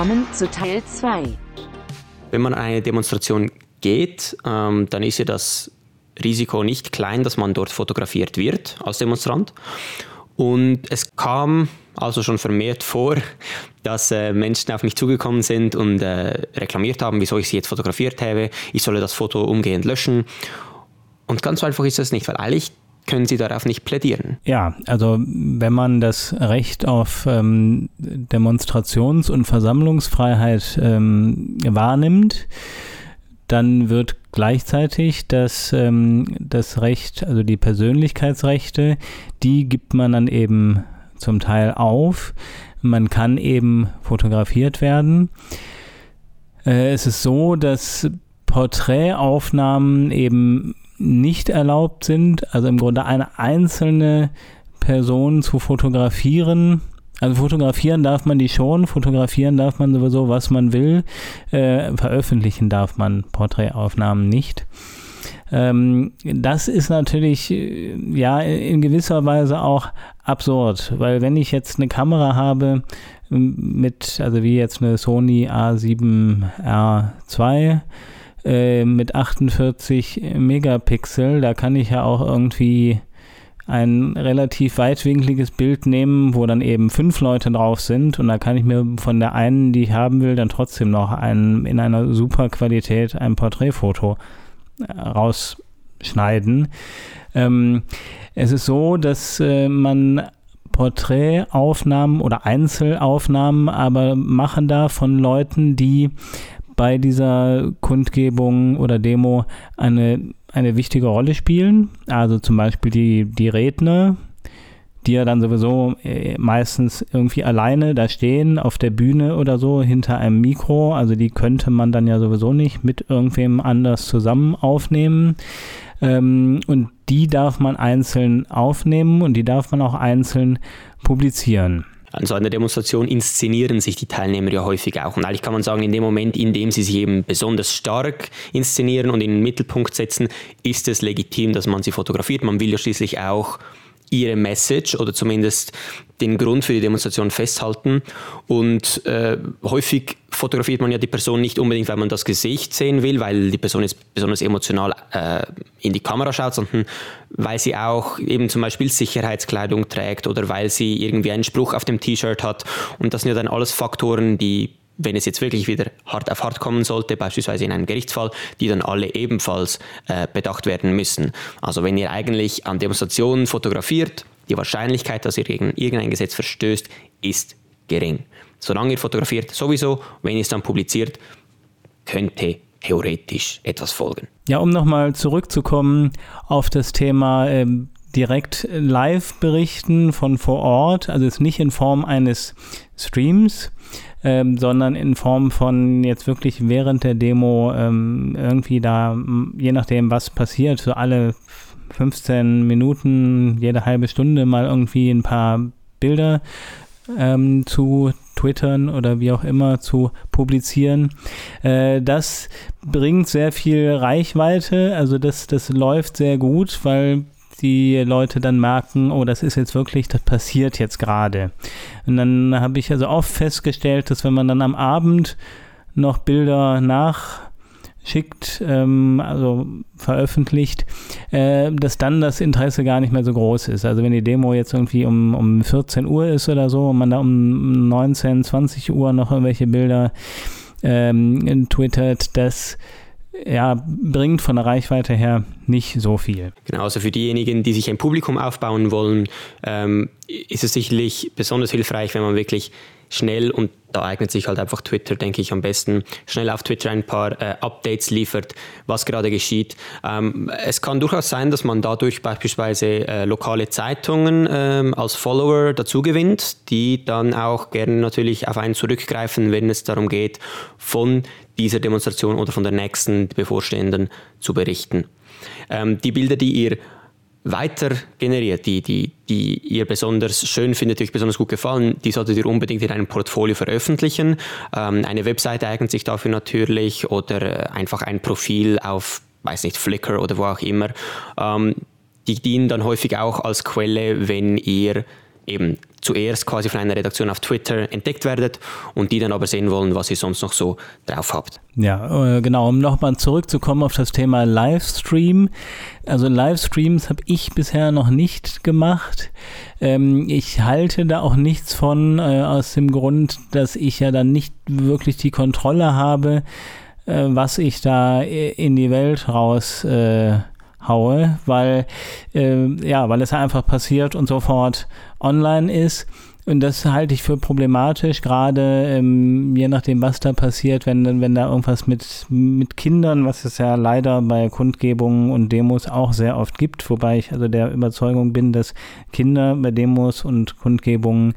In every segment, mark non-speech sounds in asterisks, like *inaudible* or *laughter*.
Willkommen zu Teil 2. Wenn man eine Demonstration geht, ähm, dann ist ja das Risiko nicht klein, dass man dort fotografiert wird als Demonstrant. Und es kam also schon vermehrt vor, dass äh, Menschen auf mich zugekommen sind und äh, reklamiert haben, wieso ich sie jetzt fotografiert habe. Ich solle das Foto umgehend löschen. Und ganz so einfach ist das nicht, weil eigentlich können Sie darauf nicht plädieren. Ja, also wenn man das Recht auf ähm, Demonstrations- und Versammlungsfreiheit ähm, wahrnimmt, dann wird gleichzeitig das, ähm, das Recht, also die Persönlichkeitsrechte, die gibt man dann eben zum Teil auf. Man kann eben fotografiert werden. Äh, es ist so, dass Porträtaufnahmen eben nicht erlaubt sind, also im Grunde eine einzelne Person zu fotografieren. Also fotografieren darf man die schon, fotografieren darf man sowieso, was man will. Äh, veröffentlichen darf man Porträtaufnahmen nicht. Ähm, das ist natürlich äh, ja in gewisser Weise auch absurd, weil wenn ich jetzt eine Kamera habe mit, also wie jetzt eine Sony A7R2, äh, mit 48 Megapixel. Da kann ich ja auch irgendwie ein relativ weitwinkliges Bild nehmen, wo dann eben fünf Leute drauf sind und da kann ich mir von der einen, die ich haben will, dann trotzdem noch ein, in einer super Qualität ein Porträtfoto äh, rausschneiden. Ähm, es ist so, dass äh, man Porträtaufnahmen oder Einzelaufnahmen aber machen darf von Leuten, die bei dieser Kundgebung oder Demo eine, eine wichtige Rolle spielen. Also zum Beispiel die, die Redner, die ja dann sowieso äh, meistens irgendwie alleine da stehen auf der Bühne oder so hinter einem Mikro. Also die könnte man dann ja sowieso nicht mit irgendwem anders zusammen aufnehmen. Ähm, und die darf man einzeln aufnehmen und die darf man auch einzeln publizieren an so einer Demonstration inszenieren sich die Teilnehmer ja häufig auch. Und eigentlich kann man sagen, in dem Moment, in dem sie sich eben besonders stark inszenieren und in den Mittelpunkt setzen, ist es legitim, dass man sie fotografiert. Man will ja schließlich auch ihre Message oder zumindest den Grund für die Demonstration festhalten. Und äh, häufig fotografiert man ja die Person nicht unbedingt, weil man das Gesicht sehen will, weil die Person jetzt besonders emotional äh, in die Kamera schaut, sondern weil sie auch eben zum Beispiel Sicherheitskleidung trägt oder weil sie irgendwie einen Spruch auf dem T-Shirt hat. Und das sind ja dann alles Faktoren, die wenn es jetzt wirklich wieder hart auf hart kommen sollte, beispielsweise in einem Gerichtsfall, die dann alle ebenfalls äh, bedacht werden müssen. Also wenn ihr eigentlich an Demonstrationen fotografiert, die Wahrscheinlichkeit, dass ihr gegen irgendein Gesetz verstößt, ist gering. Solange ihr fotografiert, sowieso, wenn ihr es dann publiziert, könnte theoretisch etwas folgen. Ja, um nochmal zurückzukommen auf das Thema ähm, direkt live berichten von vor Ort, also es nicht in Form eines Streams, ähm, sondern in Form von jetzt wirklich während der Demo ähm, irgendwie da, je nachdem, was passiert, so alle 15 Minuten, jede halbe Stunde mal irgendwie ein paar Bilder ähm, zu twittern oder wie auch immer zu publizieren. Äh, das bringt sehr viel Reichweite, also das, das läuft sehr gut, weil die Leute dann merken, oh, das ist jetzt wirklich, das passiert jetzt gerade. Und dann habe ich also oft festgestellt, dass wenn man dann am Abend noch Bilder nachschickt, ähm, also veröffentlicht, äh, dass dann das Interesse gar nicht mehr so groß ist. Also wenn die Demo jetzt irgendwie um, um 14 Uhr ist oder so und man da um 19, 20 Uhr noch irgendwelche Bilder ähm, twittert, das ja, bringt von der Reichweite her nicht so viel. Genau, also für diejenigen, die sich ein Publikum aufbauen wollen, ähm, ist es sicherlich besonders hilfreich, wenn man wirklich schnell und da eignet sich halt einfach Twitter, denke ich, am besten, schnell auf Twitter ein paar äh, Updates liefert, was gerade geschieht. Ähm, es kann durchaus sein, dass man dadurch beispielsweise äh, lokale Zeitungen ähm, als Follower dazu gewinnt, die dann auch gerne natürlich auf einen zurückgreifen, wenn es darum geht, von dieser Demonstration oder von der nächsten bevorstehenden zu berichten. Ähm, die Bilder, die ihr weiter generiert, die, die, die ihr besonders schön findet, die euch besonders gut gefallen, die solltet ihr unbedingt in einem Portfolio veröffentlichen. Ähm, eine Webseite eignet sich dafür natürlich oder einfach ein Profil auf, weiß nicht, Flickr oder wo auch immer. Ähm, die dienen dann häufig auch als Quelle, wenn ihr eben zuerst quasi von einer Redaktion auf Twitter entdeckt werdet und die dann aber sehen wollen, was ihr sonst noch so drauf habt. Ja, äh, genau, um nochmal zurückzukommen auf das Thema Livestream. Also Livestreams habe ich bisher noch nicht gemacht. Ähm, ich halte da auch nichts von, äh, aus dem Grund, dass ich ja dann nicht wirklich die Kontrolle habe, äh, was ich da in die Welt raus haue, weil, äh, ja, weil es einfach passiert und sofort online ist. Und das halte ich für problematisch, gerade ähm, je nachdem, was da passiert, wenn, wenn da irgendwas mit, mit Kindern, was es ja leider bei Kundgebungen und Demos auch sehr oft gibt, wobei ich also der Überzeugung bin, dass Kinder bei Demos und Kundgebungen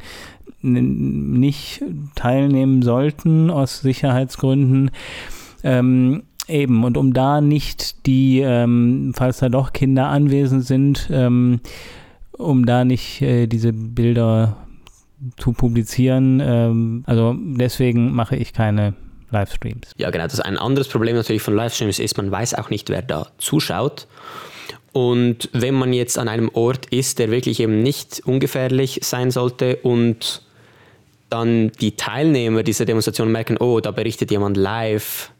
nicht teilnehmen sollten aus Sicherheitsgründen. Ähm, Eben, und um da nicht die, ähm, falls da doch Kinder anwesend sind, ähm, um da nicht äh, diese Bilder zu publizieren, ähm, also deswegen mache ich keine Livestreams. Ja, genau. Das ist ein anderes Problem natürlich von Livestreams ist, man weiß auch nicht, wer da zuschaut. Und wenn man jetzt an einem Ort ist, der wirklich eben nicht ungefährlich sein sollte und dann die Teilnehmer dieser Demonstration merken, oh, da berichtet jemand live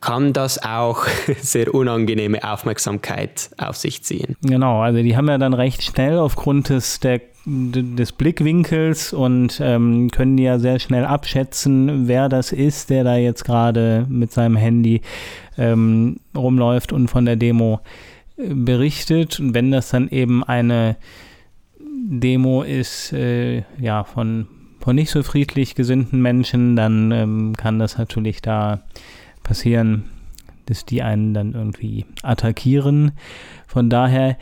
kann das auch *laughs* sehr unangenehme Aufmerksamkeit auf sich ziehen. Genau, also die haben ja dann recht schnell aufgrund des, der, des Blickwinkels und ähm, können ja sehr schnell abschätzen, wer das ist, der da jetzt gerade mit seinem Handy ähm, rumläuft und von der Demo äh, berichtet. Und wenn das dann eben eine Demo ist, äh, ja, von, von nicht so friedlich gesinnten Menschen, dann ähm, kann das natürlich da passieren, dass die einen dann irgendwie attackieren. Von daher,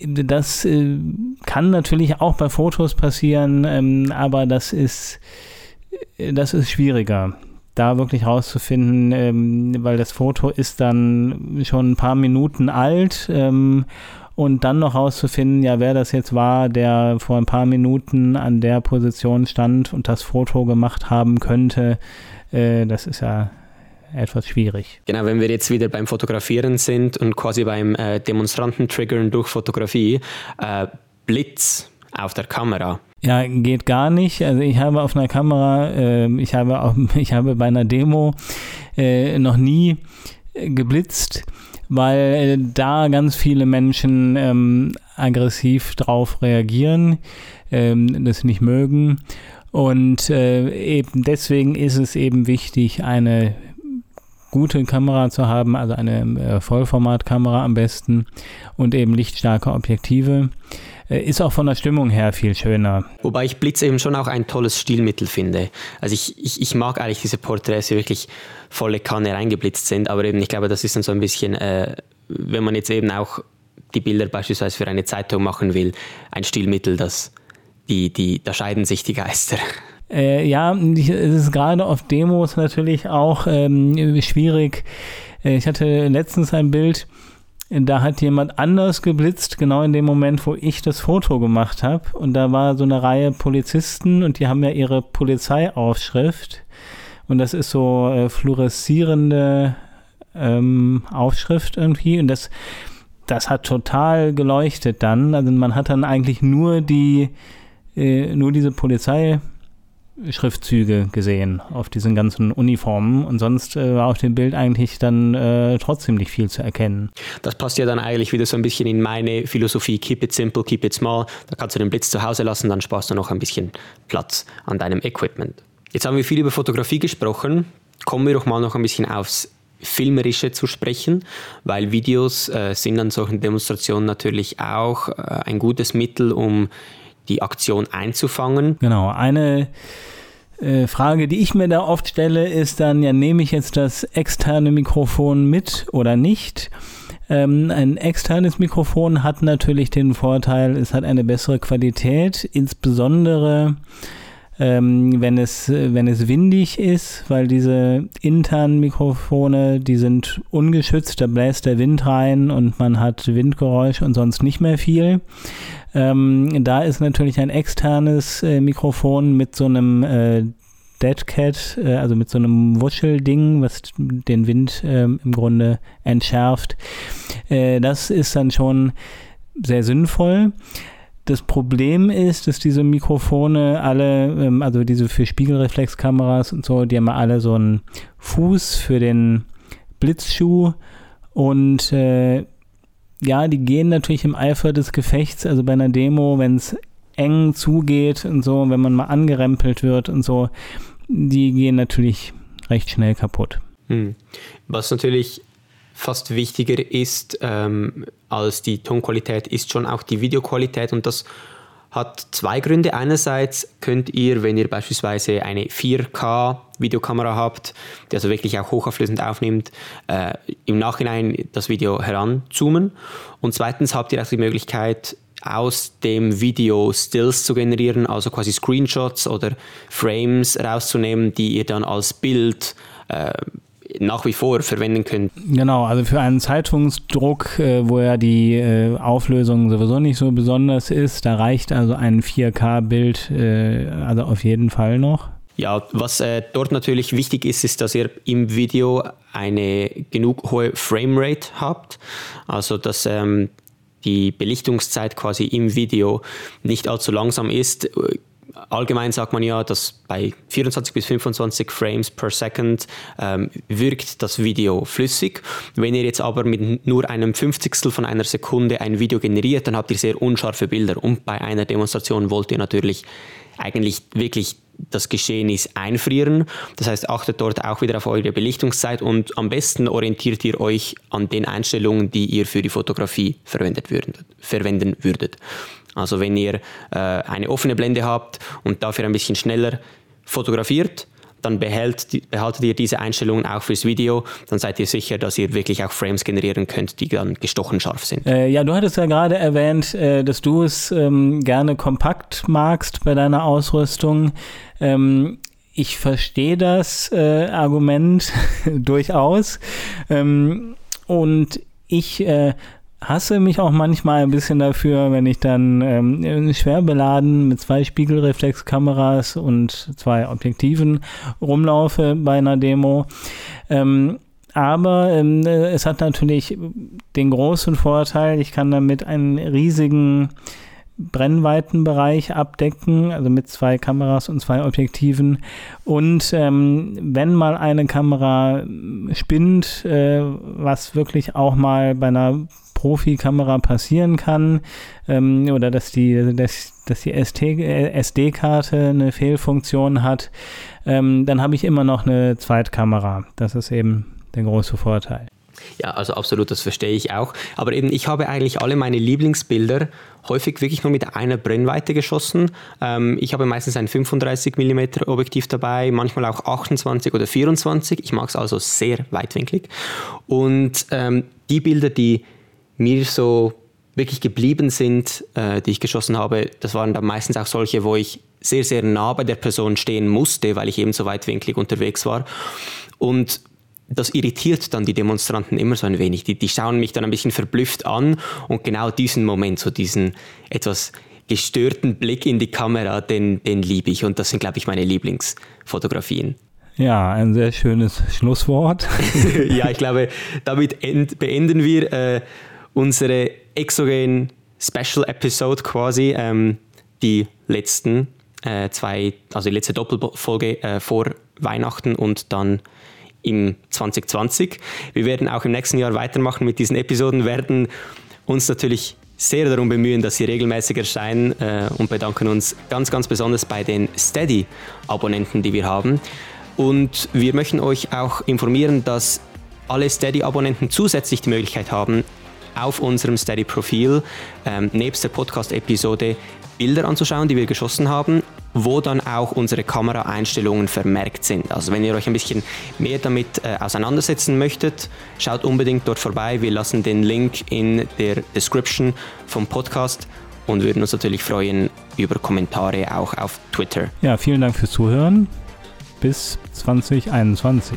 das äh, kann natürlich auch bei Fotos passieren, ähm, aber das ist, äh, das ist schwieriger da wirklich rauszufinden, ähm, weil das Foto ist dann schon ein paar Minuten alt ähm, und dann noch rauszufinden, ja, wer das jetzt war, der vor ein paar Minuten an der Position stand und das Foto gemacht haben könnte, äh, das ist ja etwas schwierig. Genau, wenn wir jetzt wieder beim Fotografieren sind und quasi beim äh, Demonstranten triggern durch Fotografie, äh, Blitz auf der Kamera. Ja, geht gar nicht. Also ich habe auf einer Kamera, äh, ich habe auch, *laughs* ich habe bei einer Demo äh, noch nie äh, geblitzt, weil da ganz viele Menschen ähm, aggressiv drauf reagieren, ähm, das nicht mögen. Und äh, eben deswegen ist es eben wichtig, eine gute Kamera zu haben, also eine äh, Vollformatkamera am besten und eben lichtstarke Objektive. Äh, ist auch von der Stimmung her viel schöner. Wobei ich Blitz eben schon auch ein tolles Stilmittel finde. Also ich, ich, ich mag eigentlich diese Porträts, die wirklich volle Kanne reingeblitzt sind, aber eben ich glaube, das ist dann so ein bisschen, äh, wenn man jetzt eben auch die Bilder beispielsweise für eine Zeitung machen will, ein Stilmittel, das die, die, da scheiden sich die Geister. Äh, ja, es ist gerade auf Demos natürlich auch ähm, schwierig. Äh, ich hatte letztens ein Bild, da hat jemand anders geblitzt, genau in dem Moment, wo ich das Foto gemacht habe. Und da war so eine Reihe Polizisten und die haben ja ihre Polizeiaufschrift. Und das ist so äh, fluoreszierende ähm, Aufschrift irgendwie. Und das, das hat total geleuchtet dann. Also man hat dann eigentlich nur die, äh, nur diese Polizei. Schriftzüge gesehen auf diesen ganzen Uniformen und sonst äh, war auf dem Bild eigentlich dann äh, trotzdem nicht viel zu erkennen. Das passt ja dann eigentlich wieder so ein bisschen in meine Philosophie, keep it simple, keep it small. Da kannst du den Blitz zu Hause lassen, dann sparst du noch ein bisschen Platz an deinem Equipment. Jetzt haben wir viel über Fotografie gesprochen. Kommen wir doch mal noch ein bisschen aufs Filmerische zu sprechen, weil Videos äh, sind an solchen Demonstrationen natürlich auch äh, ein gutes Mittel, um die Aktion einzufangen. Genau, eine äh, Frage, die ich mir da oft stelle, ist dann, ja, nehme ich jetzt das externe Mikrofon mit oder nicht? Ähm, ein externes Mikrofon hat natürlich den Vorteil, es hat eine bessere Qualität, insbesondere ähm, wenn, es, wenn es windig ist, weil diese internen Mikrofone, die sind ungeschützt, da bläst der Wind rein und man hat Windgeräusch und sonst nicht mehr viel. Ähm, da ist natürlich ein externes äh, Mikrofon mit so einem äh, Dead Cat, äh, also mit so einem Wuschelding, was den Wind äh, im Grunde entschärft. Äh, das ist dann schon sehr sinnvoll. das Problem ist, dass diese Mikrofone alle, ähm, also diese für Spiegelreflexkameras und so, die haben alle so einen Fuß für den Blitzschuh und äh, ja, die gehen natürlich im Eifer des Gefechts, also bei einer Demo, wenn es eng zugeht und so, wenn man mal angerempelt wird und so, die gehen natürlich recht schnell kaputt. Hm. Was natürlich fast wichtiger ist ähm, als die Tonqualität, ist schon auch die Videoqualität und das hat zwei Gründe. Einerseits könnt ihr, wenn ihr beispielsweise eine 4K Videokamera habt, die also wirklich auch hochauflösend aufnimmt, äh, im Nachhinein das Video heranzoomen. Und zweitens habt ihr auch die Möglichkeit, aus dem Video Stills zu generieren, also quasi Screenshots oder Frames rauszunehmen, die ihr dann als Bild äh, nach wie vor verwenden könnt. Genau, also für einen Zeitungsdruck, äh, wo ja die äh, Auflösung sowieso nicht so besonders ist, da reicht also ein 4K-Bild äh, also auf jeden Fall noch. Ja, was dort natürlich wichtig ist, ist, dass ihr im Video eine genug hohe Framerate habt, also dass ähm, die Belichtungszeit quasi im Video nicht allzu langsam ist allgemein sagt man ja, dass bei 24 bis 25 Frames per Second ähm, wirkt das Video flüssig. Wenn ihr jetzt aber mit nur einem Fünfzigstel von einer Sekunde ein Video generiert, dann habt ihr sehr unscharfe Bilder. Und bei einer Demonstration wollt ihr natürlich eigentlich wirklich das Geschehen ist einfrieren. Das heißt, achtet dort auch wieder auf eure Belichtungszeit und am besten orientiert ihr euch an den Einstellungen, die ihr für die Fotografie verwendet würdet, verwenden würdet. Also wenn ihr äh, eine offene Blende habt und dafür ein bisschen schneller fotografiert, dann behält, behaltet ihr diese Einstellungen auch fürs Video. Dann seid ihr sicher, dass ihr wirklich auch Frames generieren könnt, die dann gestochen scharf sind. Äh, ja, du hattest ja gerade erwähnt, äh, dass du es ähm, gerne kompakt magst bei deiner Ausrüstung. Ähm, ich verstehe das äh, Argument *laughs* durchaus. Ähm, und ich äh, hasse mich auch manchmal ein bisschen dafür, wenn ich dann ähm, schwer beladen mit zwei Spiegelreflexkameras und zwei Objektiven rumlaufe bei einer Demo. Ähm, aber ähm, es hat natürlich den großen Vorteil, ich kann damit einen riesigen Brennweitenbereich abdecken, also mit zwei Kameras und zwei Objektiven. Und ähm, wenn mal eine Kamera spinnt, äh, was wirklich auch mal bei einer Profikamera passieren kann ähm, oder dass die, dass, dass die SD-Karte eine Fehlfunktion hat, ähm, dann habe ich immer noch eine Zweitkamera. Das ist eben der große Vorteil. Ja, also absolut, das verstehe ich auch. Aber eben, ich habe eigentlich alle meine Lieblingsbilder häufig wirklich nur mit einer Brennweite geschossen. Ähm, ich habe meistens ein 35 mm Objektiv dabei, manchmal auch 28 oder 24. Ich mag es also sehr weitwinklig. Und ähm, die Bilder, die mir so wirklich geblieben sind, äh, die ich geschossen habe, das waren dann meistens auch solche, wo ich sehr, sehr nah bei der Person stehen musste, weil ich eben so weitwinklig unterwegs war. Und das irritiert dann die Demonstranten immer so ein wenig. Die, die schauen mich dann ein bisschen verblüfft an und genau diesen Moment, so diesen etwas gestörten Blick in die Kamera, den, den liebe ich. Und das sind, glaube ich, meine Lieblingsfotografien. Ja, ein sehr schönes Schlusswort. *laughs* ja, ich glaube, damit beenden wir äh, unsere Exogen Special Episode quasi, ähm, die letzten äh, zwei, also die letzte Doppelfolge äh, vor Weihnachten und dann im 2020. Wir werden auch im nächsten Jahr weitermachen mit diesen Episoden, werden uns natürlich sehr darum bemühen, dass sie regelmäßig erscheinen äh, und bedanken uns ganz, ganz besonders bei den Steady-Abonnenten, die wir haben. Und wir möchten euch auch informieren, dass alle Steady-Abonnenten zusätzlich die Möglichkeit haben, auf unserem Steady-Profil ähm, nebst der Podcast-Episode Bilder anzuschauen, die wir geschossen haben, wo dann auch unsere Kameraeinstellungen vermerkt sind. Also wenn ihr euch ein bisschen mehr damit äh, auseinandersetzen möchtet, schaut unbedingt dort vorbei. Wir lassen den Link in der Description vom Podcast und würden uns natürlich freuen über Kommentare auch auf Twitter. Ja, vielen Dank fürs Zuhören. Bis 2021.